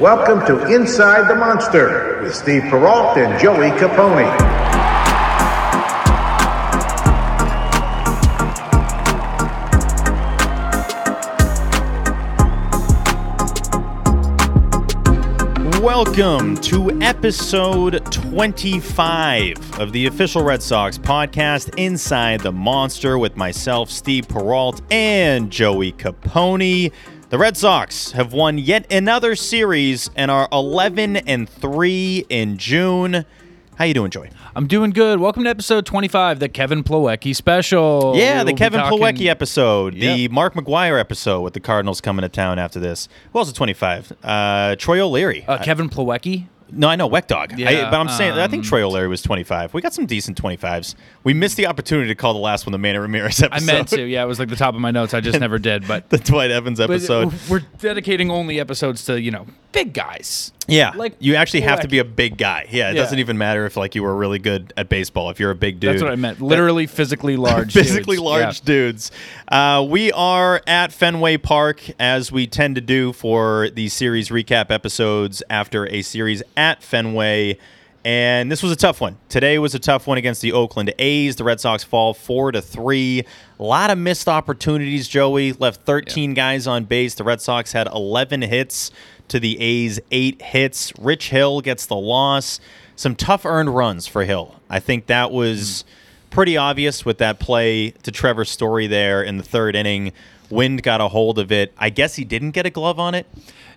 Welcome to Inside the Monster with Steve Perrault and Joey Capone. Welcome to episode 25 of the official Red Sox podcast, Inside the Monster, with myself, Steve Perrault, and Joey Capone. The Red Sox have won yet another series and are 11 and 3 in June. How you doing, Joey? I'm doing good. Welcome to episode 25, the Kevin Plawecki special. Yeah, the We'll Kevin talking- Plawecki episode, the Mark McGwire episode with the Cardinals coming to town after this. Who else is 25? Uh, Troy O'Leary. Uh, Kevin Plawecki. No, I know Weck Dog. I, but I'm saying I think um, Troy O'Leary was 25. We got some decent 25s. We missed the opportunity to call the last one the Manny Ramirez episode. I meant to. Yeah, it was like the top of my notes. I just never did. But, the Dwight Evans episode. we're dedicating only episodes to, you know, big guys. yeah, like you actually have to be a big guy. Yeah, it Yeah. doesn't even matter if like you were really good at baseball. If you're a big dude, That's what I meant. Literally physically large. physically dudes. large Yeah. dudes. Uh, we are at Fenway Park as we tend to do for the series recap episodes after a series at Fenway. And this was a tough one. Today was a tough one against the Oakland A's. The Red Sox fall four to three. A lot of missed opportunities. Joey left 13 guys on base. The Red Sox had 11 hits to the A's, eight hits. Rich Hill gets the loss. Some tough earned runs for Hill. I think that was hmm. pretty obvious with that play to Trevor Story there in the third inning. Wind got a hold of it. I guess he didn't get a glove on it.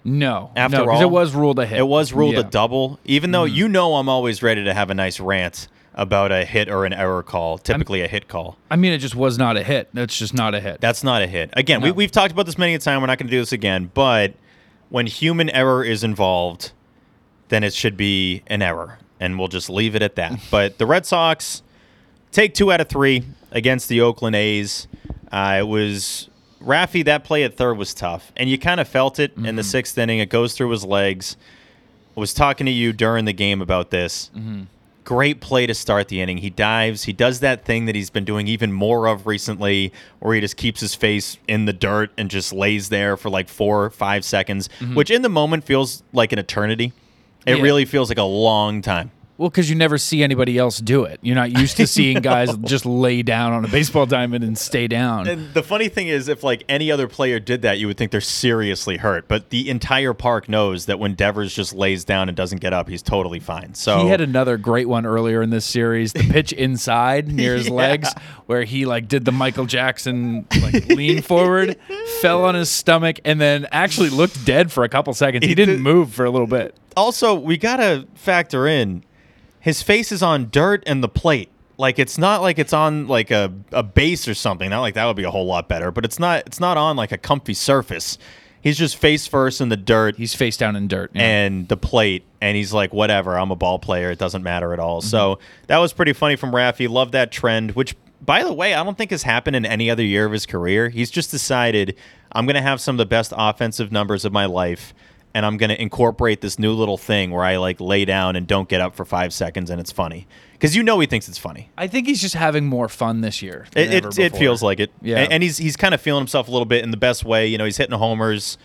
No. After no, all, it was ruled a hit. It was ruled Yeah. A double, even though you know I'm always ready to have a nice rant about a hit or an error call, typically a hit call. I mean, it just was not a hit. That's just not a hit. That's not a hit. Again, we, No. we've talked about this many a time. We're not going to do this again. But when human error is involved, then it should be an error. And we'll just leave it at that. but the Red Sox take two out of three against the Oakland A's. Uh, it was Raffy, that play at third was tough. And you kind of felt it in the mm-hmm. sixth inning. It goes through his legs. I was talking to you during the game about this. Mm-hmm. Great play to start the inning. He dives. He does that thing that he's been doing even more of recently, where he just keeps his face in the dirt and just lays there for like four, or five seconds, mm-hmm. which in the moment feels like an eternity. It Yeah. really feels like a long time. Well, because you never see anybody else do it. You're not used to seeing guys just lay down on a baseball diamond and stay down. And the funny thing is, if like any other player did that, you would think they're seriously hurt. But the entire park knows that when Devers just lays down and doesn't get up, he's totally fine. So He had another great one earlier in this series, the pitch inside near his Yeah. legs, where he like did the Michael Jackson like lean forward, fell on his stomach, and then actually looked dead for a couple seconds. He, He didn't did- move for a little bit. also we gotta factor in his face is on dirt and the plate. Like it's not like it's on like a, a base or something. Not like that would be a whole lot better, but it's not it's not on like a comfy surface. He's just face first in the dirt He's face down in dirt. yeah. and the plate, and he's like, whatever, I'm a ball player. It doesn't matter at all. So that was pretty funny from Raffy. Love that trend, which, by the way, I don't think has happened in any other year of his career. He's just decided, I'm going to have some of the best offensive numbers of my life, and I'm going to incorporate this new little thing where I like lay down and don't get up for five seconds, and it's funny. Because you know he thinks it's funny. I think he's just having more fun this year. than It, ever it, it feels like it. Yeah. And, and he's he's kind of feeling himself a little bit in the best way. You know, he's hitting homers,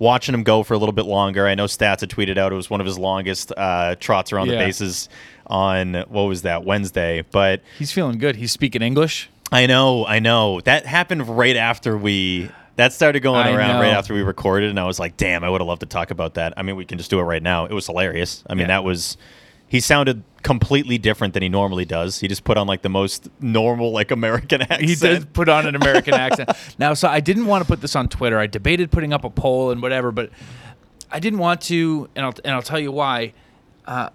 watching him go for a little bit longer. I know Stats had tweeted out it was one of his longest uh, trots around the bases on what was that Wednesday. But He's feeling good. He's speaking English. I know, I know that happened right after we. That started going I around right after we recorded, and I was like, "Damn, I would have loved to talk about that." I mean, we can just do it right now. It was hilarious. I mean, Yeah. that was he sounded completely different than he normally does. He just put on like the most normal like American accent. He did put on an American accent. Now, so I didn't want to put this on Twitter. I debated putting up a poll and whatever, but I didn't want to, and I'll and I'll tell you why. Uh,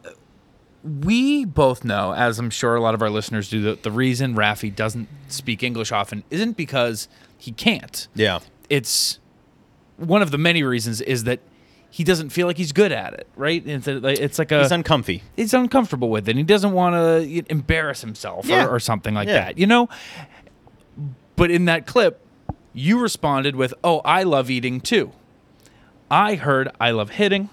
we both know, as I'm sure a lot of our listeners do, that the reason Rafi doesn't speak English often isn't because he can't. Yeah. It's one of the many reasons is that he doesn't feel like he's good at it, right? It's, a, it's like a He's uncomfy. he's uncomfortable with it. And he doesn't want to embarrass himself Yeah. or, or something like Yeah. that, you know. But in that clip, you responded with, "Oh, I love eating too." I heard, "I love hitting."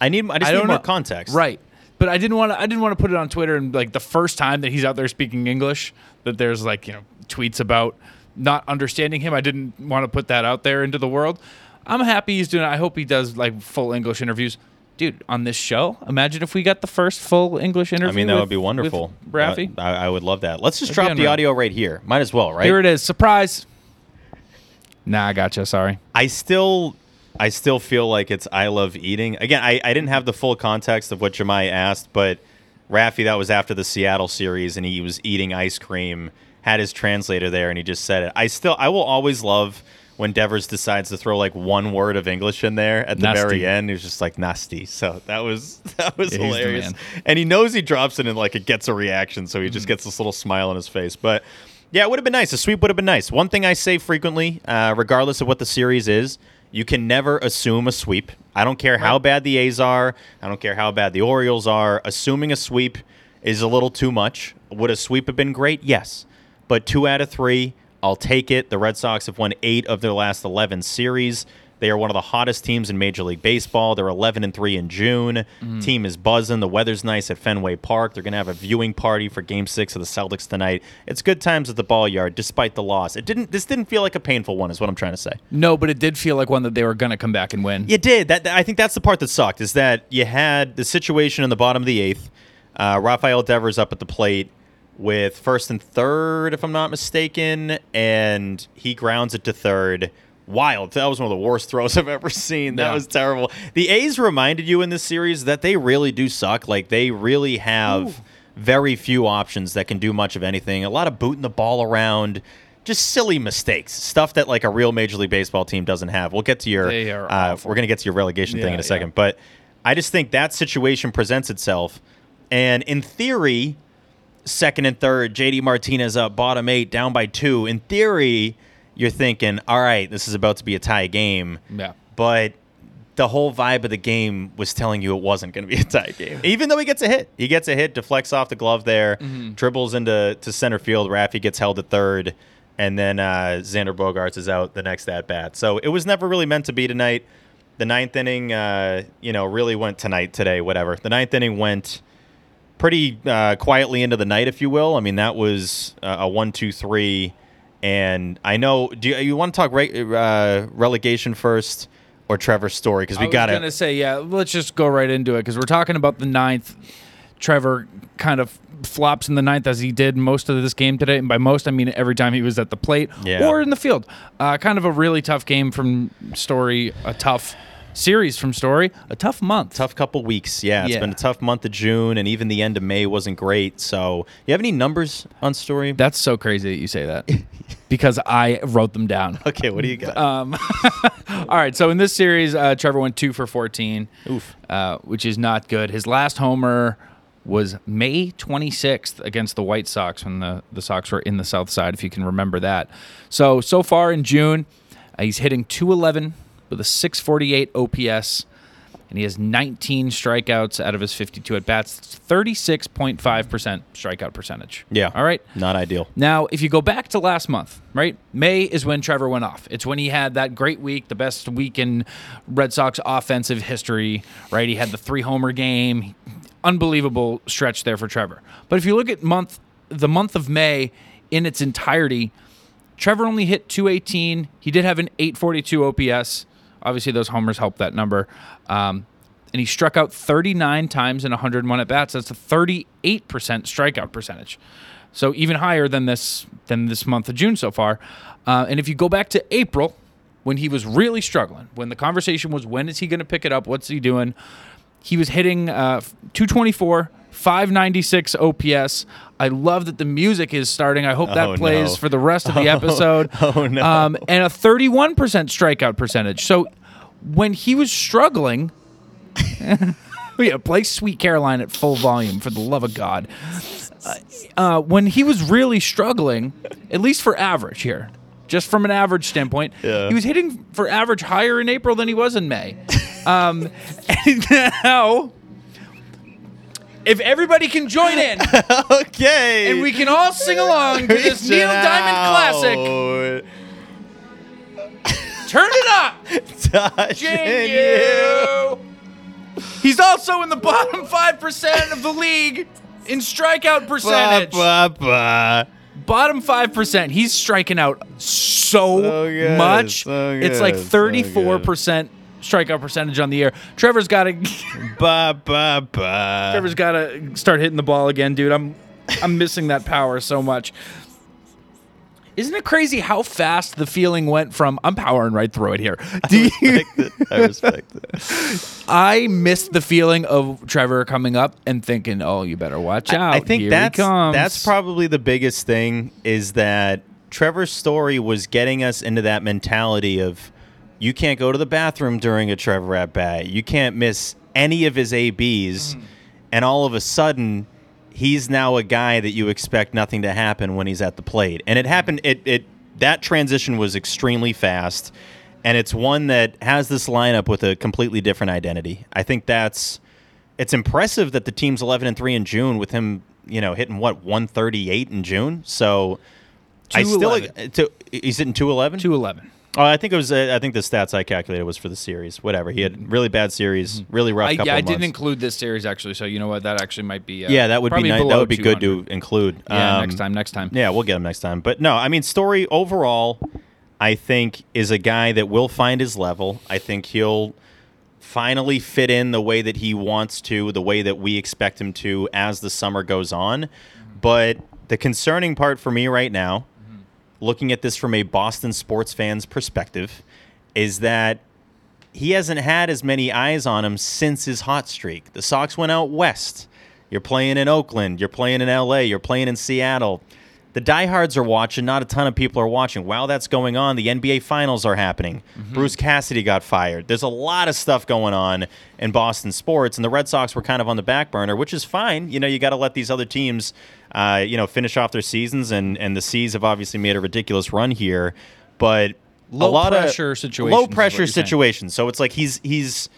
I need I just I need don't more know. context. Right. But I didn't want to. I didn't want to put it on Twitter and like the first time that he's out there speaking English, that there's like you know tweets about not understanding him. I didn't want to put that out there into the world. I'm happy he's doing it. I hope he does like full English interviews, dude. On this show, imagine if we got the first full English interview. I mean that with- would be wonderful. Rafi. Uh, I, I would love that. Let's just That'd drop the audio right here. Might as well, right? Here it is. Surprise. Nah, I gotcha. Sorry. I still I still feel like it's I love eating. Again, I, I didn't have the full context of what Jemai asked, but Rafi, that was after the Seattle series and he was eating ice cream, had his translator there and he just said it. I still I will always love when Devers decides to throw like one word of English in there at the Nasty. very end. He was just like nasty. So that was that was Yeah, hilarious. And he knows he drops it and like it gets a reaction, so he Mm-hmm. just gets this little smile on his face. But yeah, it would have been nice. A sweep would have been nice. One thing I say frequently, uh, regardless of what the series is, you can never assume a sweep. I don't care how bad the A's are. I don't care how bad the Orioles are. Assuming a sweep is a little too much. Would a sweep have been great? Yes. But two out of three, I'll take it. The Red Sox have won eight of their last 11 series. They are one of the hottest teams in Major League Baseball. They're 11 and 3 in June. Team is buzzing. The weather's nice at Fenway Park. They're going to have a viewing party for Game 6 of the Celtics tonight. It's good times at the ball yard despite the loss. It didn't this didn't feel like a painful one is what I'm trying to say. No, but it did feel like one that they were gonna come back and win. It did. That I think that's the part that sucked is that you had the situation in the bottom of the eighth. Uh, Rafael Devers up at the plate with first and third, if I'm not mistaken, and he grounds it to third. Wild. That was one of the worst throws I've ever seen. That Yeah. was terrible. The A's reminded you in this series that they really do suck. Like they really have very few options that can do much of anything. A lot of booting the ball around. Just silly mistakes, stuff that like a real Major League Baseball team doesn't have. We'll get to your. Uh, we're gonna get to your relegation thing in a yeah. second, but I just think that situation presents itself, and in theory, second and third, JD Martinez up, bottom eight, down by two. In theory, you're thinking, all right, this is about to be a tie game. Yeah. But the whole vibe of the game was telling you it wasn't going to be a tie game. Even though he gets a hit, he gets a hit, deflects off the glove there, dribbles into to center field. Raffy gets held at third, and then uh, Xander Bogaerts is out the next at bat. So it was never really meant to be tonight. The ninth inning, uh, you know, really went tonight, today, whatever. The ninth inning went pretty uh, quietly into the night, if you will. I mean, that was uh, a one, two, three, and I know. Do you, you want to talk re- uh, relegation first or Trevor's story? Because we got it. I was gonna say, yeah, let's just go right into it because we're talking about the ninth. Trevor kind of flops in the ninth as he did most of this game today, and by most I mean every time he was at the plate Yeah. or in the field. Uh, kind of a really tough game from Story, a tough series from Story, a tough month. tough couple weeks. Yeah, it's Yeah. been a tough month of June, and even the end of May wasn't great. So, you have any numbers on story? That's so crazy that you say that because I wrote them down. okay, what do you got? Um, All right, so in this series, uh, Trevor went two for 14, Oof. Uh, which is not good. His last homer was May 26th against the White Sox when the, the Sox were in the South Side, if you can remember that. So, so far in June, uh, he's hitting 211 with a 648 OPS, and he has 19 strikeouts out of his 52 at bats, 36.5% strikeout percentage. yeah. All right. Not ideal. Now, if you go back to last month, right? May is when Trevor went off. It's when he had that great week, the best week in Red Sox offensive history, right? He had the three homer game. Unbelievable stretch there for Trevor. But if you look at month the month of May in its entirety, Trevor only hit 218. He did have an 842 OPS. Obviously, those homers helped that number. Um, and he struck out 39 times in 101 at bats. That's a 38% strikeout percentage. So even higher than this than this month of June so far. Uh, and if you go back to April, when he was really struggling, when the conversation was when is he going to pick it up? What's he doing? He was hitting uh, 224, 596 OPS. I love that the music is starting. I hope that Oh, plays no. for the rest of the episode. oh, no. Um, and a 31% strikeout percentage. So when he was struggling, yeah, play Sweet Caroline at full volume for the love of God. Uh, uh, when he was really struggling, at least for average here, just from an average standpoint, Yeah. he was hitting for average higher in April than he was in May. Um, and now, if everybody can join in okay. and we can all sing along to this Reach Neil Diamond classic, turn it up. Touching you. He's also in the bottom 5% of the league in strikeout percentage. Ba, ba. Bottom 5%. He's striking out so, So good, much. so it's like good, so 34% strikeout percentage on the year. Trevor's got to Ba, ba, ba. Trevor's got to start hitting the ball again, dude. I'm I'm missing that power so much. Isn't it crazy how fast the feeling went from I'm powering right through it here. Do you respect it. I respect it. I missed the feeling of Trevor coming up and thinking, "Oh, you better watch out." I think Here that's that's probably the biggest thing is that Trevor's story was getting us into that mentality of you can't go to the bathroom during a Trevor at bat. You can't miss any of his ABs, Mm. and all of a sudden he's now a guy that you expect nothing to happen when he's at the plate. And it happened it it that transition was extremely fast and it's one that has this lineup with a completely different identity. I think that's it's impressive that the team's 11 and 3 in June with him, you know, hitting what 138 in June. So I still 211. to, he's hitting 211. two eleven. Oh, I think it was. Uh, I think the stats I calculated was for the series. Whatever. He had really bad series, really rough. Mm-hmm. I, yeah, I didn't include this series actually, so you know what? That actually might be. Uh, yeah, that would be nice. That would be good to include. Yeah, Um, next time. Next time. Yeah, we'll get him next time. But no, I mean, Story overall, I think is a guy that will find his level. I think he'll finally fit in the way that he wants to, the way that we expect him to as the summer goes on. But the concerning part for me right now, looking at this from a Boston sports fan's perspective, is that he hasn't had as many eyes on him since his hot streak. The Sox went out west. You're playing in Oakland. You're playing in LA. You're playing in Seattle. The diehards are watching. Not a ton of people are watching. While that's going on, the NBA Finals are happening. Mm-hmm. Bruce Cassidy got fired. There's a lot of stuff going on in Boston sports, and the Red Sox were kind of on the back burner, which is fine. You know, you got to let these other teams, uh, you know, finish off their seasons, and and the C's have obviously made a ridiculous run here, but Low a lot pressure of situations low pressure saying. So it's like he's he's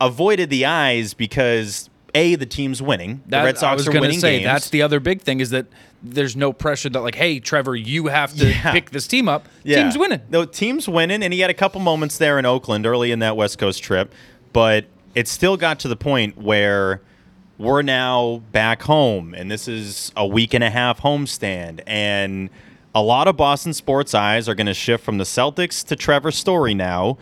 avoided the eyes because a the team's winning. That, the Red Sox I was are winning say games. that's the other big thing is that there's no pressure that like, hey, Trevor, you have to Yeah. pick this team up. Yeah. Team's winning. No, team's winning, and he had a couple moments there in Oakland early in that West Coast trip, but it still got to the point where we're now back home, and this is a week and a half homestand, and a lot of Boston sports eyes are going to shift from the Celtics to Trevor Story now,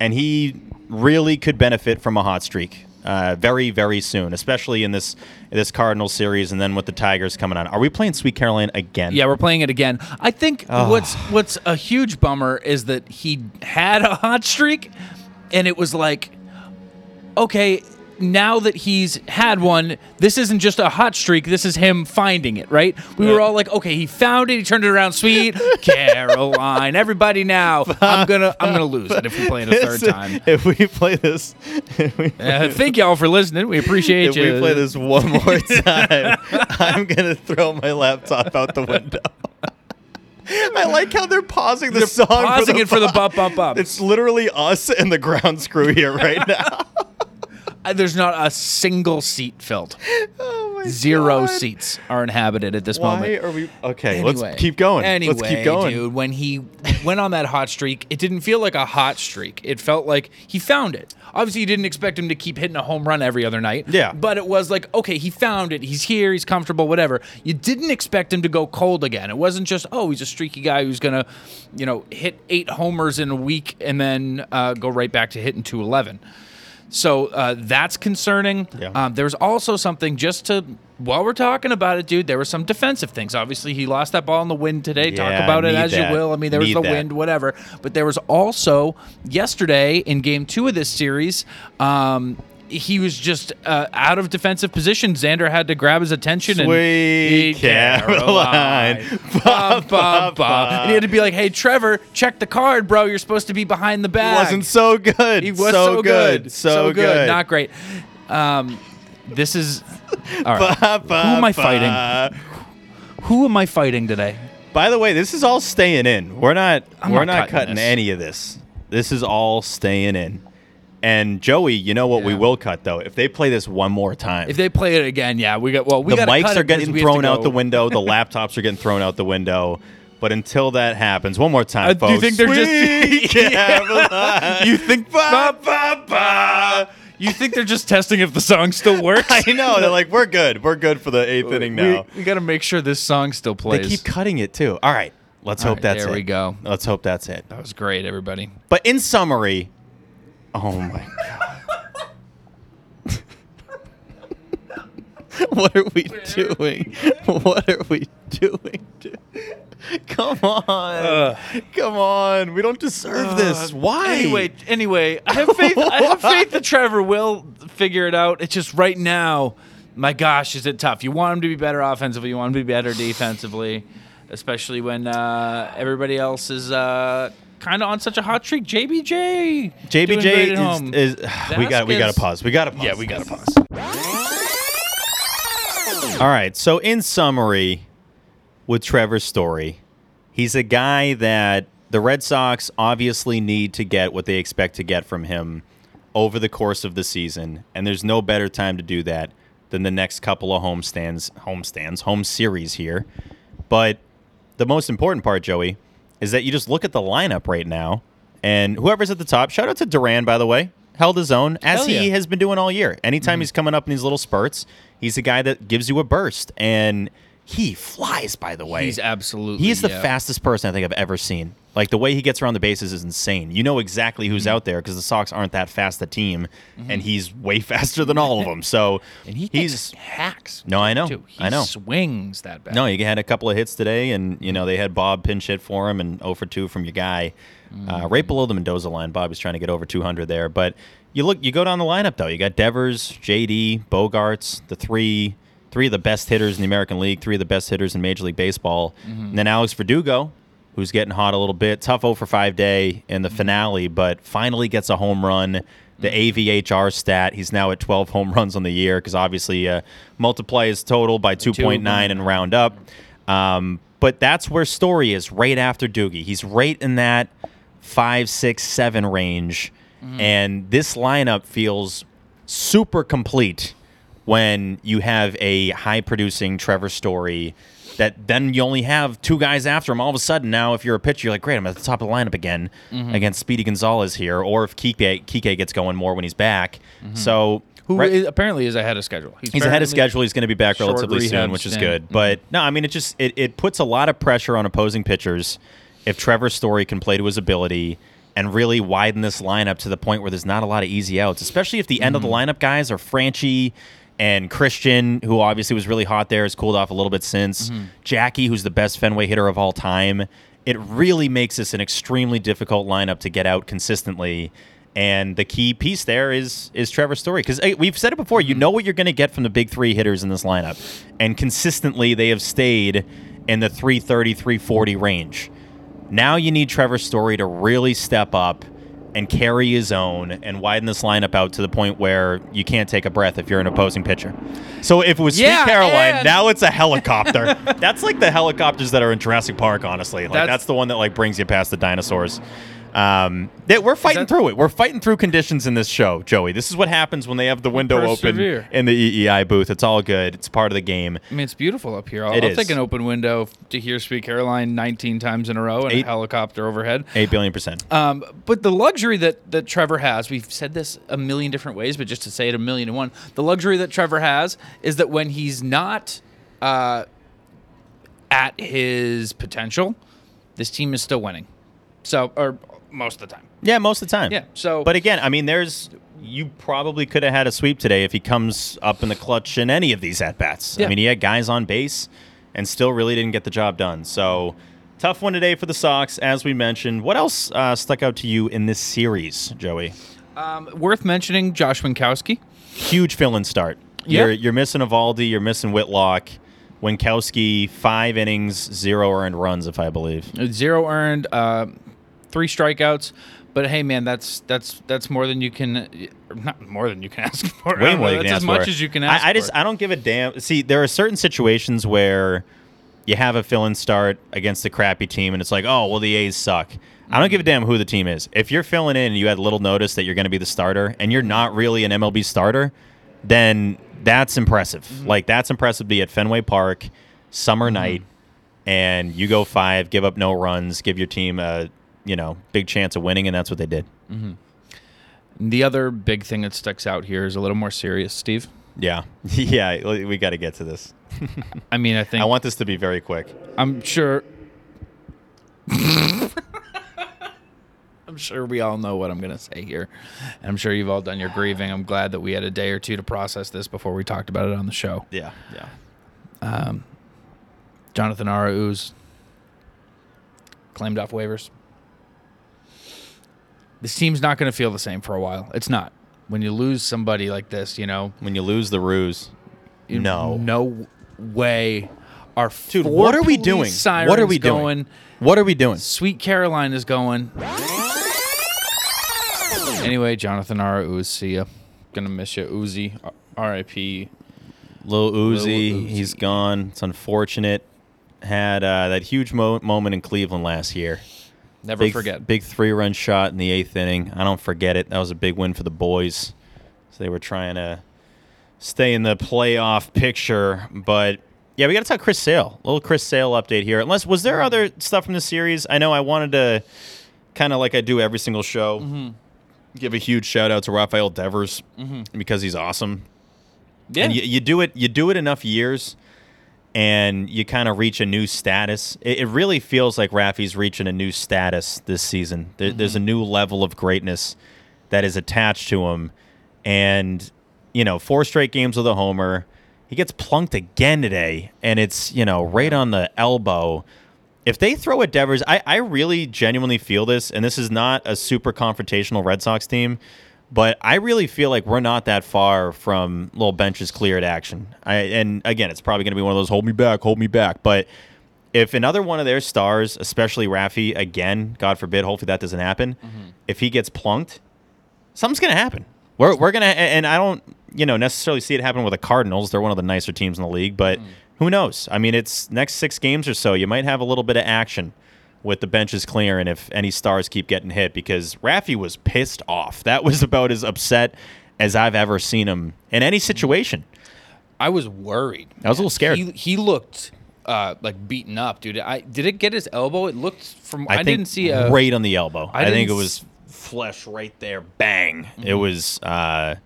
and he really could benefit from a hot streak. Uh, very, very soon, especially in this this Cardinals series, and then with the Tigers coming on. Are we playing Sweet Caroline again? Yeah, we're playing it again. I think Ah. what's what's a huge bummer is that he had a hot streak, and it was like, okay, now that he's had one, this isn't just a hot streak. This is him finding it, right? We were all like, okay, he found it. He turned it around. Sweet Caroline, everybody now. I'm gonna I'm gonna lose it if we play it a third time. if we play this, if we play, Uh, thank y'all for listening. We appreciate it. if you. we play this one more time, I'm gonna throw my laptop out the window. I like how they're pausing the song, pausing it for the bump, bump, bump. It's literally us and the grounds crew here right now. There's not a single seat filled. oh my Zero God. seats are inhabited at this Why moment. are we? Okay, Anyway, let's keep going. Anyway, let's keep going. dude. When he went on that hot streak, it didn't feel like a hot streak. It felt like he found it. Obviously, you didn't expect him to keep hitting a home run every other night. Yeah. But it was like, okay, he found it. He's here. He's comfortable. Whatever. You didn't expect him to go cold again. It wasn't just, oh, he's a streaky guy who's gonna, you know, hit eight homers in a week and then uh, go right back to hitting two eleven. So uh, that's concerning. Yeah. Um, there's also something just to while we're talking about it, dude. There were some defensive things. Obviously, he lost that ball in the wind today. Talk about it as that. you will. I mean, there was the that. wind, whatever. But there was also yesterday in Game Two of this series. Um, he was just uh, out of defensive position. Xander had to grab his attention Sweet and Caroline. Ba, ba, ba. And he had to be like, "Hey, Trevor, check the card, bro. You're supposed to be behind the It bag." wasn't so good. He was so, so, good. So, good. Not great. Um, this is all right. Who am I fighting? Who am I fighting today? By the way, this is all staying in. We're not I'm we're not not cutting cutting any of this. This is all staying in. And Joey, you know what we will cut though? If they play this one more time. If they play it again, yeah, we got. Well, we the mics are getting we have to thrown out the window, the laptops are getting thrown out the window. But until that happens, one more time, Uh, do folks. you think they're just-. You think? Ba, ba, ba. You think they're just testing if the song still works? I know. They're like, we're good. We're good for the eighth inning now. We, we got to make sure this song still plays. They keep cutting it too. All right. Let's All hope right, that's there it. There we go. Let's hope that's it. That was great, everybody. But in summary, oh my god. what are we doing? What are we doing? Come on. Come on. We don't deserve this. Why? Anyway, anyway, I have faith. I have faith that Trevor will figure it out. It's just right now. My gosh, is it tough? You want him to be better offensively. You want him to be better defensively, especially when uh, everybody else is uh, kind of on such a hot streak. JBJ, JBJ is, is we got we got to pause. We got to pause. Yeah, we got to pause. All right. So, in summary, with Trevor's story, he's a guy that the Red Sox obviously need to get what they expect to get from him over the course of the season, and there's no better time to do that than the next couple of homestands, homestands, home series here. But the most important part, Joey, is that you just look at the lineup right now, and whoever's at the top. Shout out to Duran, by the way, held his own as Hell he yeah. Mm-hmm. has been doing all year. Anytime he's coming up in these little spurts, he's a guy that gives you a burst, and he flies. By the way, He's absolutely. he is the yeah. fastest person I think I've ever seen. Like the way he gets around the bases is insane. You know exactly who's Mm-hmm. out there because the Sox aren't that fast a team, and he's way faster than all of them. So And he he's hacks. No, I know. I know. He swings that bad. no, he had a couple of hits today, and you know they had Bob pinch hit for him, and 0 for 2 from your guy, uh, right below the Mendoza line. Bob was trying to get over 200 there, but you look, you go down the lineup though. You got Devers, JD, Bogaerts, the three, three of the best hitters in the American League, three of the best hitters in Major League Baseball, and then Alex Verdugo, who's getting hot a little bit, tough 0 for 5 day in the finale, but finally gets a home run. The AVHR stat, he's now at 12 home runs on the year because obviously uh, multiply his total by 2.9 and round up. Um, but that's where Story is right after Doogie. He's right in that five, six, seven range. And this lineup feels super complete when you have a high producing Trevor Story that then you only have two guys after him. All of a sudden, now if you're a pitcher, you're like, great, I'm at the top of the lineup again mm-hmm. against Speedy Gonzalez here, or if Kike, Kike gets going more when he's back. Mm-hmm. So Who right- is- apparently is ahead of schedule. He's ahead of schedule. He's going to be back relatively soon, which is stint. good. Mm-hmm. But no, I mean, it just it, it puts a lot of pressure on opposing pitchers if Trevor Story can play to his ability and really widen this lineup to the point where there's not a lot of easy outs, especially if the end of the lineup guys are Franchy and Christian, who obviously was really hot there, has cooled off a little bit since. Mm-hmm. Jackie, who's the best Fenway hitter of all time. It really makes this an extremely difficult lineup to get out consistently. And the key piece there is is Trevor Story because we've said it before. You mm-hmm. know what you're going to get from the big three hitters in this lineup, and consistently they have stayed in the 330, 340 range. Now you need Trevor Story to really step up and carry his own and widen this lineup out to the point where you can't take a breath if you're an opposing pitcher. So if it was Yeah, Sweet Caroline, and- now it's a helicopter. that's like the helicopters that are in Jurassic Park, honestly. Like that's, That's- the one that like brings you past the dinosaurs. Um, that we're fighting that- through it. We're fighting through conditions in this show, Joey. This is what happens when they have the window open in the EEI booth. It's all good. It's part of the game. I mean, it's beautiful up here. I'll, It I'll take an open window to hear "Sweet Caroline 19 times in a row and Eight- a helicopter overhead. Eight billion percent. Um, but the luxury that, that Trevor has, we've said this a million different ways, but just to say it a million and one, the luxury that Trevor has is that when he's not uh, at his potential, this team is still winning. So, or most of the time. Yeah, most of the time. Yeah, so- but again, I mean, there's you probably could have had a sweep today if he comes up in the clutch in any of these at bats. I mean, he had guys on base and still really didn't get the job done. So tough one today for the Sox, as we mentioned. What else uh, stuck out to you in this series, Joey? Um, worth mentioning Josh Winckowski. huge fill-in start. Yeah. You're you're missing Eovaldi, you're missing Whitlock, Winckowski, five innings, zero earned runs, if I believe. Zero earned, uh, three strikeouts. But hey, man, that's that's that's more than you can, not more than you can ask for. Way more than that's as much for. as you can ask. I, I just for. I don't give a damn. See, there are certain situations where you have a fill-in start against a crappy team, and it's like, oh, well, the A's suck. I don't give a damn who the team is. If you're filling in and you had little notice that you're going to be the starter, and you're not really an MLB starter, then that's impressive. Mm-hmm. Like that's impressive to be at Fenway Park, summer night, and you go five, give up no runs, give your team a you know big chance of winning, and that's what they did. Mm-hmm. the other big thing that sticks out here is a little more serious, Steve. Yeah, yeah, we got to get to this. I mean, I think I want this to be very quick. I'm sure. I'm sure we all know what I'm going to say here. I'm sure you've all done your grieving. I'm glad that we had a day or two to process this before we talked about it on the show. Yeah, yeah. Um, Jonathan Arauz claimed off waivers. This team's not going to feel the same for a while. It's not. When you lose somebody like this, you know, When you lose the ruse, you- no, no way. Our dude, what are we doing? What are we doing? going. What are we doing? Sweet Caroline is going. Anyway, Jonathan Arauz, see ya. Gonna miss you, Uzi. R.I.P. Lil Uzi, Uzi. he's gone. It's unfortunate. Had uh, that huge mo- moment in Cleveland last year. Never Big, forget. Big three run shot in the eighth inning. I don't forget it. That was a big win for the boys. So they were trying to stay in the playoff picture. But yeah, we got to talk Chris Sale. little Chris Sale update here. Unless, was there other stuff from the series? I know I wanted to kind of like I do every single show. Mm-hmm. Give a huge shout out to Rafael Devers because he's awesome. Yeah. And you, you do it you do it enough years and you kind of reach a new status. It, it really feels like Rafi's reaching a new status this season. There, mm-hmm. There's a new level of greatness that is attached to him. And, you know, four straight games with a homer. He gets plunked again today, and it's, you know, right on the elbow. If they throw at Devers, I, I really genuinely feel this, and this is not a super confrontational Red Sox team, but I really feel like we're not that far from little benches cleared action. I, and again, it's probably going to be one of those hold me back, hold me back. But if another one of their stars, especially Rafi, again, God forbid, hopefully that doesn't happen, mm-hmm. if he gets plunked, something's going to happen. We're, we're going to, and I don't, you know, necessarily see it happen with the Cardinals. They're one of the nicer teams in the league, but mm. who knows? I mean, it's next six games or so, you might have a little bit of action with the benches clear and if any stars keep getting hit because Rafi was pissed off. That was about as upset as I've ever seen him in any situation. I was worried. I was a little scared. He, he looked uh, like beaten up, dude. I did it get his elbow? It looked from. I, think didn't see a. right on the elbow. I I, think it was flesh right there. Bang! Mm-hmm. It was uh,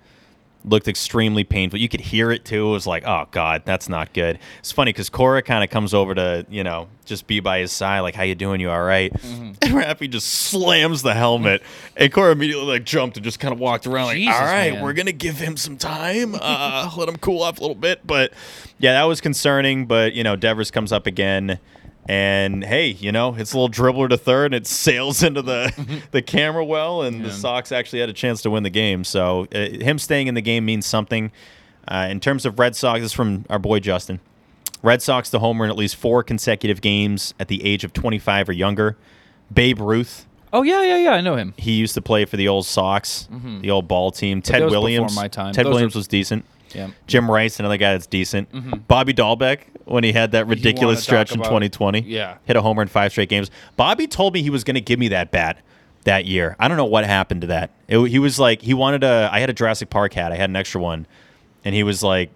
looked extremely painful. You could hear it too. It was like, oh god, that's not good. It's funny because Cora kind of comes over to you know just be by his side, like, how you doing? You all right?" Mm-hmm. And Rafi just slams the helmet, and Cora immediately like jumped and just kind of walked around, like, Jesus, "All right, man. we're gonna give him some time, uh, let him cool off a little bit." But yeah, that was concerning. But you know, Devers comes up again. And hey, you know, it's a little dribbler to third, and it sails into the the camera well, and the Sox actually had a chance to win the game. So uh, him staying in the game means something. Uh, in terms of Red Sox, this is from our boy Justin. Red Sox to homer in at least four consecutive games at the age of 25 or younger. Babe Ruth, oh yeah, yeah, yeah. I know him. he used to play for the old Sox, the old ball team. Ted was before Williams, my time. Ted Those Williams are- was decent. Yeah. Jim Rice, another guy that's decent. Bobby Dalbec, when he had that ridiculous stretch in about- 2020, Yeah. hit a homer in five straight games. Bobby told me he was going to give me that bat that year. I don't know what happened to that. It, he was like, he wanted a. I had a Jurassic Park hat. I had an extra one, and he was like.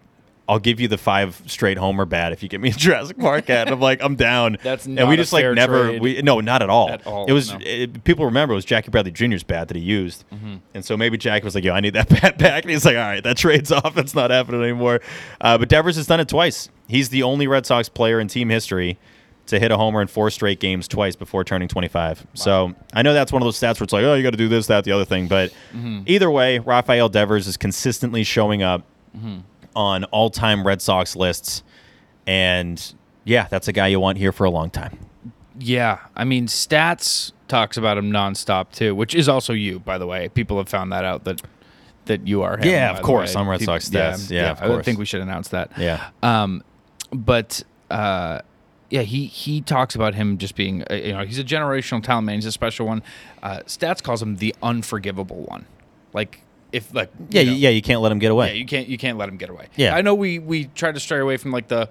I'll give you the five straight homer bat if you get me a Jurassic Park hat. And I'm like, I'm down. That's and not we a just like never. trade. We no, not at all. At all, It was no. it, people remember it was Jackie Bradley Jr.'s bat that he used, Mm-hmm. and so maybe Jackie was like, "Yo, I need that bat back," and he's like, "All right, that trades off. That's not happening anymore." Uh, but Devers has done it twice. He's the only Red Sox player in team history to hit a homer in four straight games twice before turning 25. So I know that's one of those stats where it's like, "Oh, you got to do this, that, the other thing," but Mm-hmm. either way, Rafael Devers is consistently showing up Mm-hmm. On all-time Red Sox lists, and yeah, that's a guy you want here for a long time. Yeah, I mean, stats talks about him nonstop too, which is also you, by the way. People have found that out that that you are. Him, Yeah, of course. I'm Red Sox stats. Yeah, of I course. think we should announce that. Yeah. Um, but uh, yeah, he he talks about him just being uh, you know he's a generational talent man. He's a special one. Uh, Stats calls him the unforgivable one. Like if like Yeah, you know, yeah, you can't let him get away. yeah, you can't you can't let him get away. Yeah. I know we we try to stray away from like the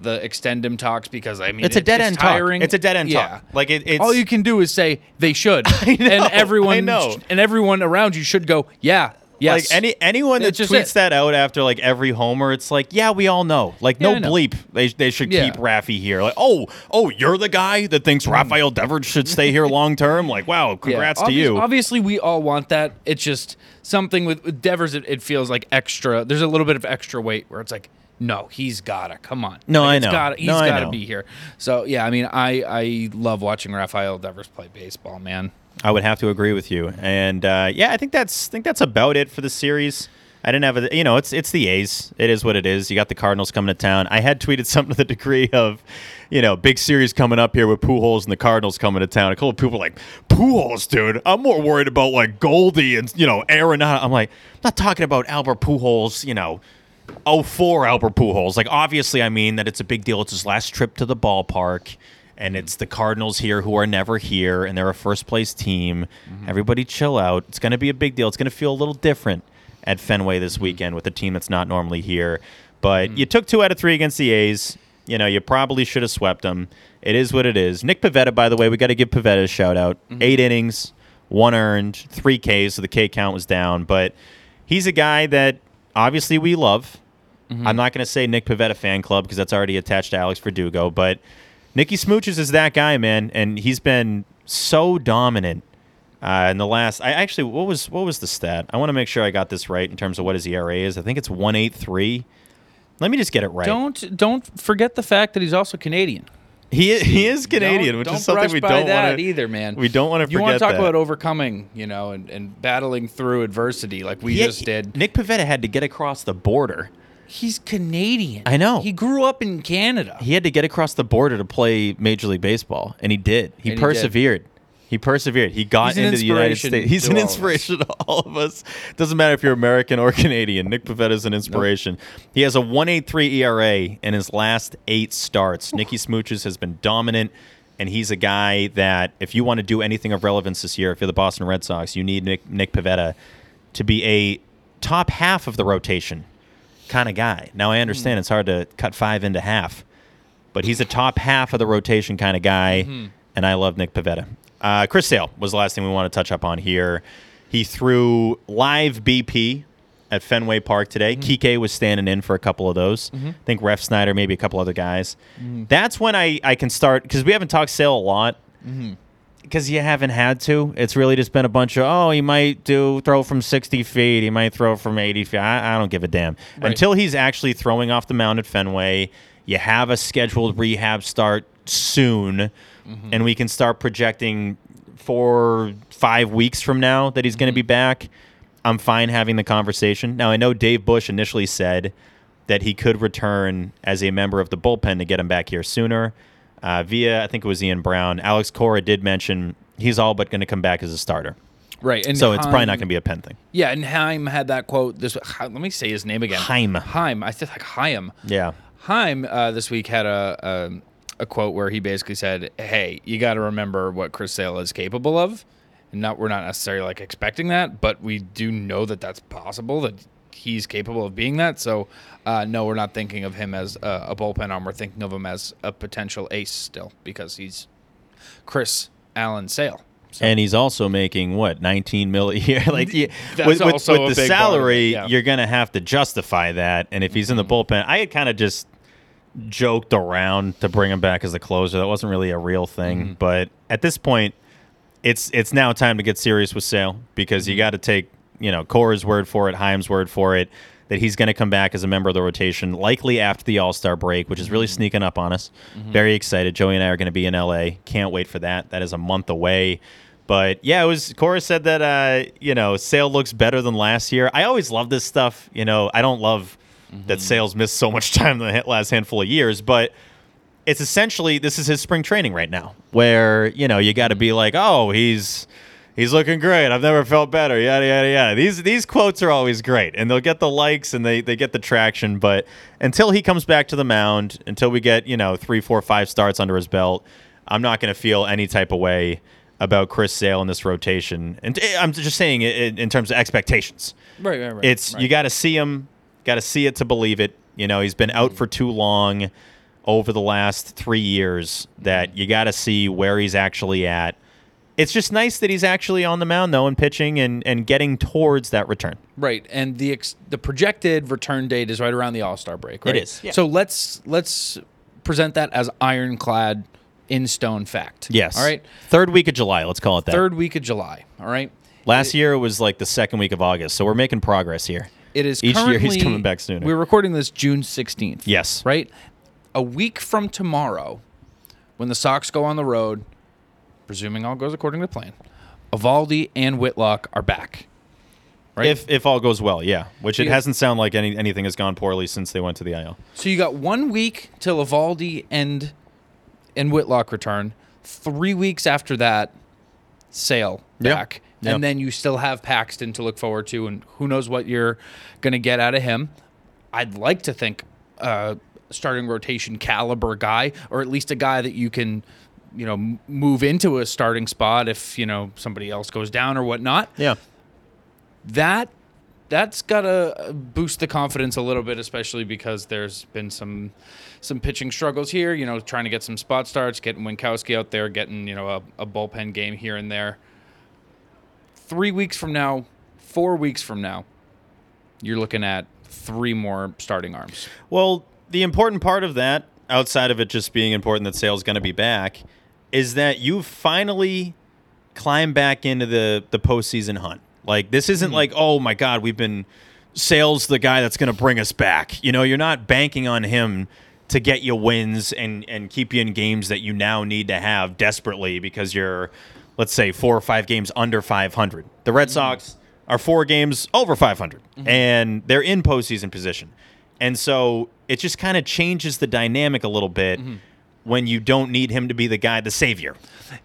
the extend him talks because I mean It's a it- dead end tiring. talk. It's a dead end Yeah. talk. Like it, it's All you can do is say they should, know, and everyone I know. and everyone around you should go, yeah, yes. Like any anyone that just tweets it. that out after like every homer, it's like, yeah, we all know. Like Yeah, no I know. bleep. They they should Yeah. keep Raffy here. Like, oh, oh, you're the guy that thinks mm. Rafael Devers should stay here long term. Like, wow, Yeah, congrats to you. Obviously, we all want that. It's just something with, with Devers. It, it feels like extra. There's a little bit of extra weight where it's like, no, he's gotta come on. No, Like, I it's know. Gotta, he's No, I gotta know. be here. So yeah, I mean, I I love watching Rafael Devers play baseball, man. I would have to agree with you. And uh, yeah, I think that's I think that's about it for the series. I didn't have a you know it's it's the A's. It is what it is. You got the Cardinals coming to town. I had tweeted something to the degree of, you know, big series coming up here with Pujols and the Cardinals coming to town. A couple of people were like Pujols, dude. I'm more worried about like Goldie and you know Aaron. I'm like, I'm not talking about Albert Pujols. You know. 04 Albert Pujols. Like, obviously, I mean that it's a big deal. It's his last trip to the ballpark, and it's the Cardinals here who are never here, and they're a first place team. Mm-hmm. Everybody chill out. It's going to be a big deal. It's going to feel a little different at Fenway this mm-hmm. weekend with a team that's not normally here. But mm-hmm. you took two out of three against the A's. You know, you probably should have swept them. It is what it is. Nick Pivetta, by the way, we got to give Pivetta a shout out. Eight innings, one earned, three Ks, so the K count was down. But he's a guy that obviously we love. I'm not going to say Nick Pivetta fan club because that's already attached to Alex Verdugo, but Nicky Smooches is that guy, man, and he's been so dominant uh, in the last. I actually, what was what was the stat? I want to make sure I got this right in terms of what his ERA is. I think it's one eight three. Let me just get it right. Don't don't forget the fact that he's also Canadian. he he is Canadian, Don't- which don't is something we don't want to either, man. We don't want to You want to talk that. about overcoming, you know, and, and battling through adversity like we He- just did. Nick Pivetta had to get across the border. He's Canadian. I know. He grew up in Canada. he had to get across the border to play Major League Baseball, and he did. He And he did. persevered. He persevered. He got He's an into the United inspiration States. He's to an all of us. inspiration to all of us. Doesn't matter if you're American or Canadian. Nick Pivetta is an inspiration. He has a 1.83 ERA in his last eight starts. Nicky Smooches has been dominant, and he's a guy that if you want to do anything of relevance this year, if you're the Boston Red Sox, you need Nick, Nick Pivetta to be a top half of the rotation kind of guy. Now I understand hmm. it's hard to cut five into half, but he's a top half of the rotation kind of guy, mm-hmm. and I love Nick Pivetta. Uh, Chris Sale was the last thing we want to touch up on here. He threw live BP at Fenway Park today. Mm-hmm. Kike was standing in for a couple of those. Mm-hmm. I think Refsnyder, maybe a couple other guys. That's when I, I can start because we haven't talked Sale a lot because you haven't had to. It's really just been a bunch of oh, he might do throw from sixty feet, he might throw from eighty feet. I, I don't give a damn until he's actually throwing off the mound at Fenway. You have a scheduled rehab start soon, mm-hmm. and we can start projecting for five weeks from now that he's going to mm-hmm. be back. I'm fine having the conversation. Now I know Dave Bush initially said that he could return as a member of the bullpen to get him back here sooner. Uh, via, I think it was Ian Browne. Alex Cora did mention he's all but going to come back as a starter. Right. And So it's probably not going to be a pen thing. Yeah, and Chaim had that quote. This let me say his name again. Chaim. Chaim. I said like Heim. Yeah. Chaim uh, this week had a, a a quote where he basically said, "Hey, you got to remember what Chris Sale is capable of, and not we're not necessarily like expecting that, but we do know that that's possible that he's capable of being that. So, uh, no, we're not thinking of him as a, a bullpen arm. We're thinking of him as a potential ace still because he's Chris Allen Sale. And he's also making what 19 mil a year. like yeah, with, with, with the big part of it, salary, yeah. you're going to have to justify that. And if he's in the mm-hmm. bullpen, I had kind of just joked around to bring him back as a closer. That wasn't really a real thing. Mm-hmm. But at this point, it's it's now time to get serious with Sale because you mm-hmm. got to take you know Cora's word for it, Chaim's word for it that he's going to come back as a member of the rotation, likely after the All Star break, which is really mm-hmm. sneaking up on us. Mm-hmm. Very excited. Joey and I are going to be in LA. Can't wait for that. That is a month away. But yeah, it was. Cora said that uh, you know Sale looks better than last year. I always love this stuff. You know, I don't love mm-hmm. that Sales missed so much time in the last handful of years, but it's essentially this is his spring training right now, where you know you got to be like, oh, he's He's looking great. I've never felt better. Yada yada yada. These these quotes are always great, and they'll get the likes and they they get the traction. But until he comes back to the mound, until we get you know three, four, five starts under his belt, I'm not going to feel any type of way about Chris Sale in this rotation. And eh, I'm just saying it in terms of expectations. Right, right, right. It's you got to see him, got to see it to believe it. You know, he's been out for too long over the last three years that you got to see where he's actually at. It's just nice that he's actually on the mound though and pitching and, and getting towards that return. Right, and the ex- the projected return date is right around the All Star break. Right? is, yeah. So let's let's present that as ironclad in stone fact. Yes. All right. Third week of July. Let's call it that. Third week of July. All right. Last year it was like the second week of August, so we're making progress here. It is Each year he's coming back sooner. We're recording this June sixteenth. Yes. Right. A week from tomorrow, when the Sox go on the road, presuming all goes according to plan, Eovaldi and Whitlock are back. Right. If if all goes well, yeah. Which it hasn't sounded like any anything has gone poorly since they went to the IL. So you got one week till Eovaldi and and Whitlock return. Three weeks after that, Sale Yeah. back, Yeah. and then you still have Paxton to look forward to, and who knows what you're going to get out of him. I'd like to think uh, starting rotation caliber guy, or at least a guy that you can, you know, move into a starting spot if you know somebody else goes down or whatnot Yeah. that that's gotta uh, boost the confidence a little bit, especially because there's been some some pitching struggles here. You know, trying to get some spot starts, getting Winckowski out there, getting you know a, a bullpen game here and there. Three weeks from now, four weeks from now, you're looking at three more starting arms. Well, the important part of that, outside of it just being important that Sale's going to be back, is that you've finally climbed back into the the postseason hunt. Like this isn't Hmm. like, oh my God, we've been Sale's the guy that's going to bring us back. You know, you're not banking on him to get you wins and and keep you in games that you now need to have desperately because you're, let's say, four or five games under 500. The Red mm-hmm. Sox are four games over 500, mm-hmm. and they're in postseason position. And so it just kind of changes the dynamic a little bit mm-hmm. When you don't need him to be the guy, the savior.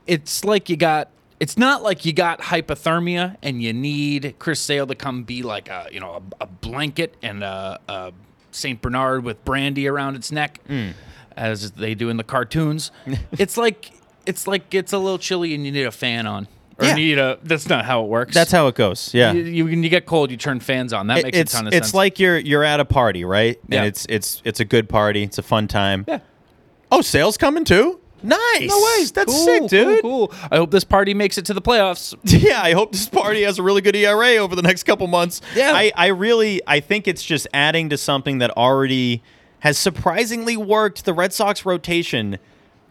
It's like you got. It's not like you got hypothermia and you need Chris Sale to come be like a you know a, a blanket and a, a Saint Bernard with brandy around its neck, Hmm. as they do in the cartoons. it's like it's like it's a little chilly and you need a fan on. Or Yeah. need a. That's not how it works. That's how it goes. Yeah. you, you when you get cold, you turn fans on. That makes it's a ton of it's sense. like you're you're at a party, right? Yeah. And it's it's it's a good party. It's a fun time. Yeah. Oh, Sale's coming too. Nice. no way. That's Cool, sick, cool, dude. Cool, I hope this party makes it to the playoffs. Yeah, I hope this party has a really good ERA over the next couple months. Yeah. I, I really I think it's just adding to something that already has surprisingly worked. The Red Sox rotation.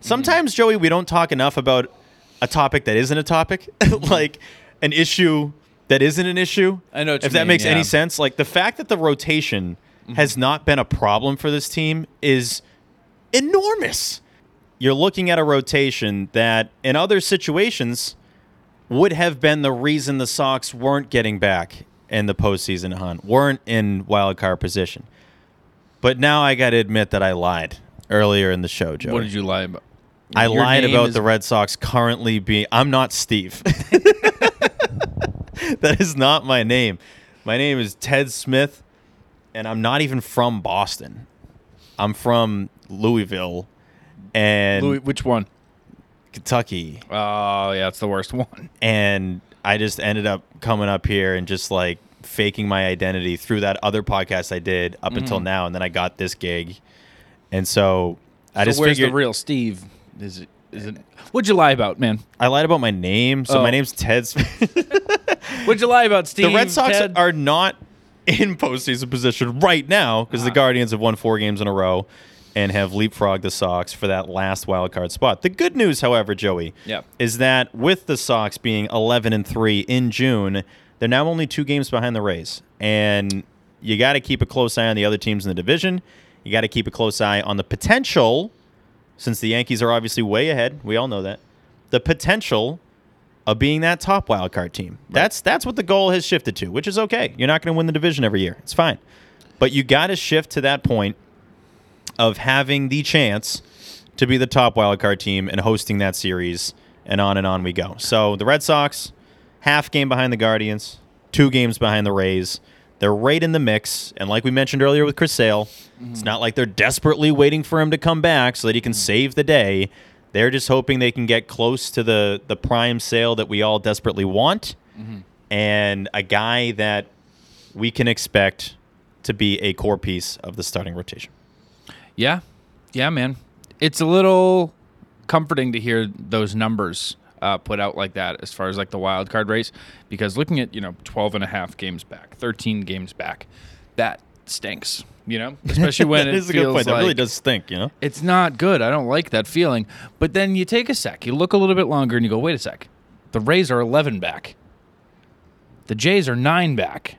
Sometimes, mm-hmm. Joey, we don't talk enough about a topic that isn't a topic, like an issue that isn't an issue. I know what if that mean, makes any sense. Like the fact that the rotation mm-hmm. has not been a problem for this team is enormous. You're looking at a rotation that, in other situations, would have been the reason the Sox weren't getting back in the postseason hunt, weren't in wild card position. But now I got to admit that I lied earlier in the show, Joe. What did you lie about? I Your lied about is- the Red Sox currently being. I'm not Steve. that is not my name. My name is Ted Smith, and I'm not even from Boston. I'm from Louisville and Louis, which one? Kentucky. Oh yeah, it's the worst one. and I just ended up coming up here and just like faking my identity through that other podcast I did up until now, and then I got this gig, and so I so just where's figured the real Steve? Is it? Is it? What'd you lie about, man? I lied about my name, so Oh. my name's Ted. Smith. What'd you lie about, Steve? the Red Sox Ted? are not in postseason position right now because Ah. the Guardians have won four games in a row and have leapfrogged the Sox for that last wild card spot. The good news, however, Joey, is that with the Sox being 11 and 3 in June, they're now only two games behind the Rays. And you got to keep a close eye on the other teams in the division. You got to keep a close eye on the potential, since the Yankees are obviously way ahead. We all know that. The potential of being that top wild card team. That's that's what the goal has shifted to, which is okay. You're not going to win the division every year. It's fine. But you got to shift to that point of having the chance to be the top wild card team and hosting that series and on and on we go. So the Red Sox half game behind the Guardians, two games behind the Rays. They're right in the mix, and like we mentioned earlier with Chris Sale, it's mm-hmm. not like they're desperately waiting for him to come back so that he can mm-hmm. save the day. They're just hoping they can get close to the the prime Sale that we all desperately want, mm-hmm. and a guy that we can expect to be a core piece of the starting rotation. Yeah, yeah, man. It's a little comforting to hear those numbers uh, put out like that as far as like the wild card race, because looking at you know 12 and a half games back, 13 games back, that stinks. You know, especially when it is a good feels point. That really does stink, you know. it's not good. I don't like that feeling. But then you take a sec, you look a little bit longer, and you go, wait a sec. The Rays are 11 back. The Jays are nine back.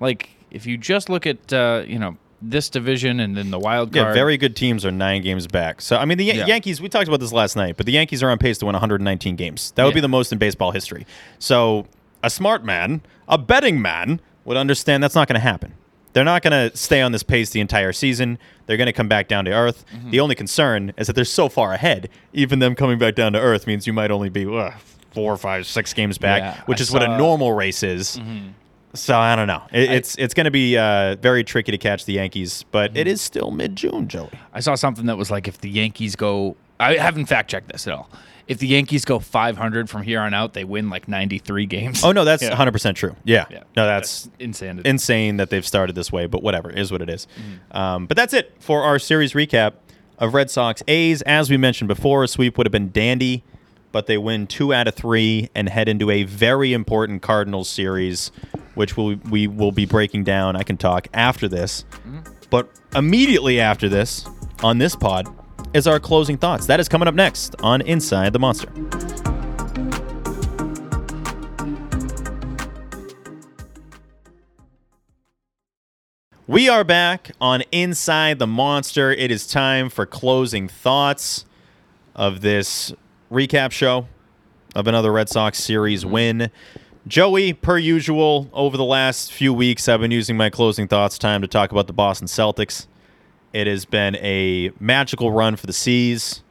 Like if you just look at uh, you know this division and then the wild card. Yeah, very good teams are nine games back. So I mean, the Yan- Yeah. Yankees. We talked about this last night, but the Yankees are on pace to win 119 games. That would be the most in baseball history. So a smart man, a betting man, would understand that's not going to happen. They're not going to stay on this pace the entire season. They're going to come back down to earth. Mm-hmm. The only concern is that they're so far ahead. Even them coming back down to earth means you might only be uh, four, five, six games back, Yeah, which I is what a Mm-hmm. normal race is. So I don't know. It, it's it's going to be uh, very tricky to catch the Yankees, but it is still mid June, Joey. I saw something that was like if the Yankees go I haven't fact checked this at all. If the Yankees go 500 from here on out, they win like 93 games. Oh no, that's Yeah. 100% true. Yeah. Yeah. No, that's insanity. insane that they've started this way, but whatever, is what it is. Um, but that's it for our series recap of Red Sox A's. As we mentioned before, a sweep would have been dandy, but they win two out of three and head into a very important Cardinals series, which we'll, we will be breaking down. I can talk after this. Mm-hmm. But immediately after this, on this pod, is our closing thoughts. That is coming up next on Inside the Monster. We are back on Inside the Monster. It is time for closing thoughts of this recap show of another Red Sox series win. Joey, per usual, over the last few weeks, I've been using my closing thoughts time to talk about the Boston Celtics. It has been a magical run for the C's.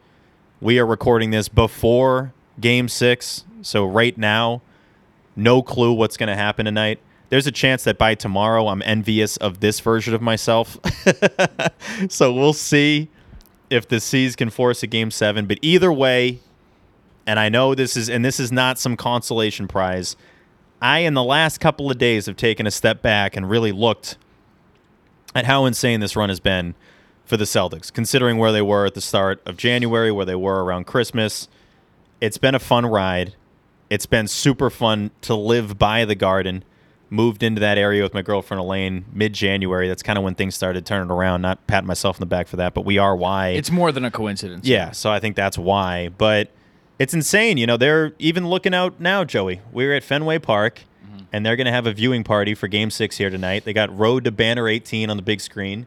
We are recording this before game six. So, right now, no clue what's going to happen tonight. There's a chance that by tomorrow I'm envious of this version of myself. so we'll see if the C's can force a game seven. But either way, and I know this is and this is not some consolation prize. I in the last couple of days have taken a step back and really looked at how insane this run has been for the Celtics, considering where they were at the start of January, where they were around Christmas. It's been a fun ride. It's been super fun to live by the garden. Moved into that area with my girlfriend Elaine mid January. That's kind of when things started turning around. Not patting myself in the back for that, but we are why. it's more than a coincidence. Yeah, so I think that's why. But it's insane. You know, they're even looking out now, Joey. We're at Fenway Park, mm-hmm. and they're going to have a viewing party for Game 6 here tonight. They got Road to Banner 18 on the big screen.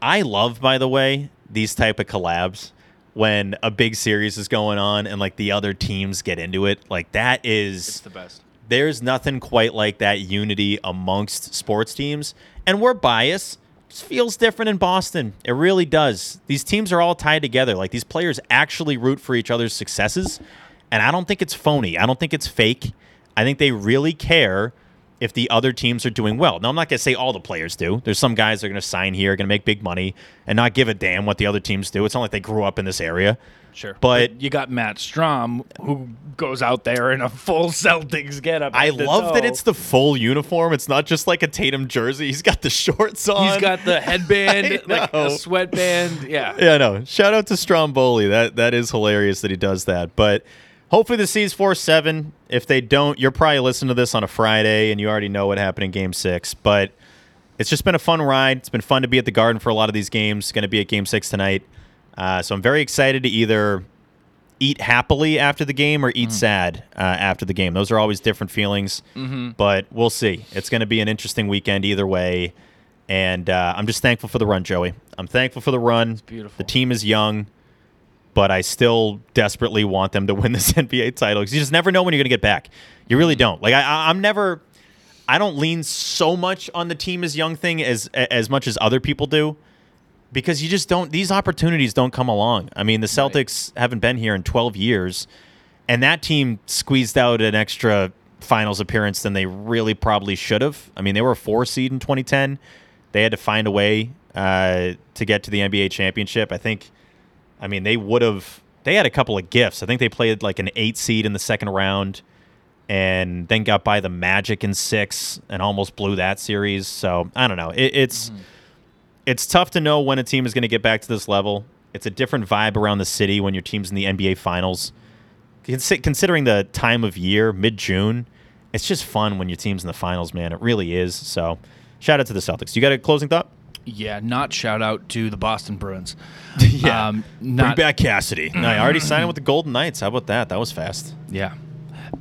I love, by the way, these type of collabs when a big series is going on and like the other teams get into it. Like that is It's the best. there's nothing quite like that unity amongst sports teams. And we're biased. Feels different in Boston. It really does. These teams are all tied together. Like these players actually root for each other's successes. And I don't think it's phony. I don't think it's fake. I think they really care if the other teams are doing well. Now, I'm not going to say all the players do. There's some guys that are going to sign here, going to make big money, and not give a damn what the other teams do. It's not like they grew up in this area. Sure. But- you got Matt Strahm who goes out there in a full Celtics getup. I love that it's the full uniform. It's not just like a Tatum jersey. He's got the shorts on. He's got the headband, like a sweatband. Yeah. Yeah, no. Shout out to Stromboli. That that is hilarious that he does that. But hopefully the C's four seven. If they don't, you're probably listening to this on a Friday and you already know what happened in game six. But it's just been a fun ride. It's been fun to be at the garden for a lot of these games. Going to be at game six tonight. Uh, so I'm very excited to either eat happily after the game or eat sad uh, after the game. Those are always different feelings. But we'll see. It's going to be an interesting weekend either way. And uh, I'm just thankful for the run, Joey. I'm thankful for the run. beautiful. The team is young, but I still desperately want them to win this NBA title because you just never know when you're going to get back. You really don't. Like I, I, I'm never. I don't lean so much on the team is young thing as as much as other people do, because you just don't. These opportunities don't come along. I mean, the Celtics haven't been here in 12 years, and that team squeezed out an extra finals appearance than they really probably should have. I mean, they were a four seed in 2010. They had to find a way uh, to get to the NBA championship. I think, I mean, they would have, they had a couple of gifts. I think they played like an eight seed in the second round and then got by the Magic in six and almost blew that series. So I don't know. It, it's, Mm-hmm. It's tough to know when a team is going to get back to this level. It's a different vibe around the city when your team's in the NBA finals. Consi- Considering the time of year, mid June, it's just fun when your team's in the finals, man. It really is. So, shout out to the Celtics. You got a closing thought? Yeah, not shout out to the Boston Bruins. Yeah. Um, Bring back Cassidy. no, I already signed with the Golden Knights. How about that? That was fast. Yeah.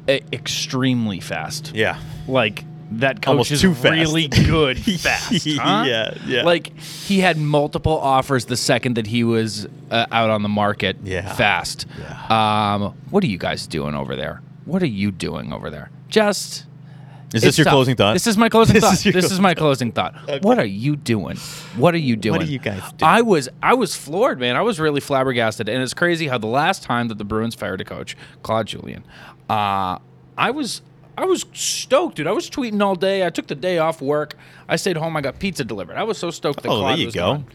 E- extremely fast. Yeah. Like that coach Almost is too fast. really good fast. huh? Yeah, yeah. Like he had multiple offers the second that he was uh, out on the market. Yeah. Fast. Um, what are you guys doing over there? What are you doing over there? Just Is this your tough. closing thought? This is my closing This thought. is this is my closing thought. What are you doing? What are you doing? What are you guys doing? I was I was floored, man. I was really flabbergasted, and it's crazy how the last time that the Bruins fired a coach, Claude Julien, uh, I was I was stoked, dude. I was tweeting all day. I took the day off work. I stayed home. I got pizza delivered. I was so stoked that Oh, there you was go. gone.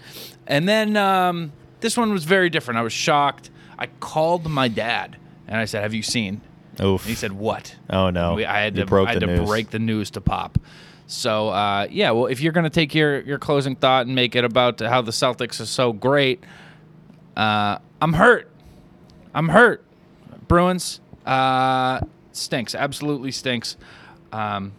And then um, this one was very different. I was shocked. I called my dad and I said, "Have you seen?" Oof. And he said, "What?" Oh, no. We, I had You to I had the to news. break the news to pop. So uh, yeah, well, if you're gonna take your your closing thought and make it about how the Celtics are so great, uh, I'm hurt. I'm hurt. Bruins uh, stinks. Absolutely stinks. Um,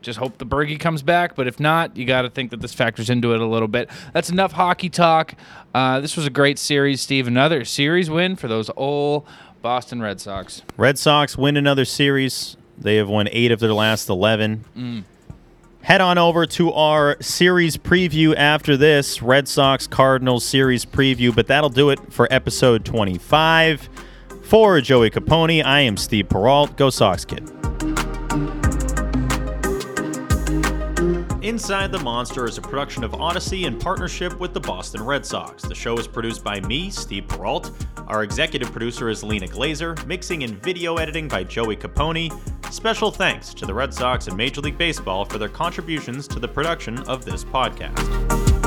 just hope the Bergie comes back, but if not, you got to think that this factors into it a little bit. That's enough hockey talk. Uh, this was a great series, Steve. Another series win for those old Boston Red Sox. Red Sox win another series. They have won eight of their last 11. Mm. Head on over to our series preview after this Red Sox Cardinals series preview, but that'll do it for episode 25. For Joey Capone, I am Steve Perrault. Go Sox, kid. Inside the Monster is a production of Audacy in partnership with the Boston Red Sox. The show is produced by me, Steve Perrault. Our executive producer is Lena Glazer, mixing and video editing by Joey Capone. Special thanks to the Red Sox and Major League Baseball for their contributions to the production of this podcast.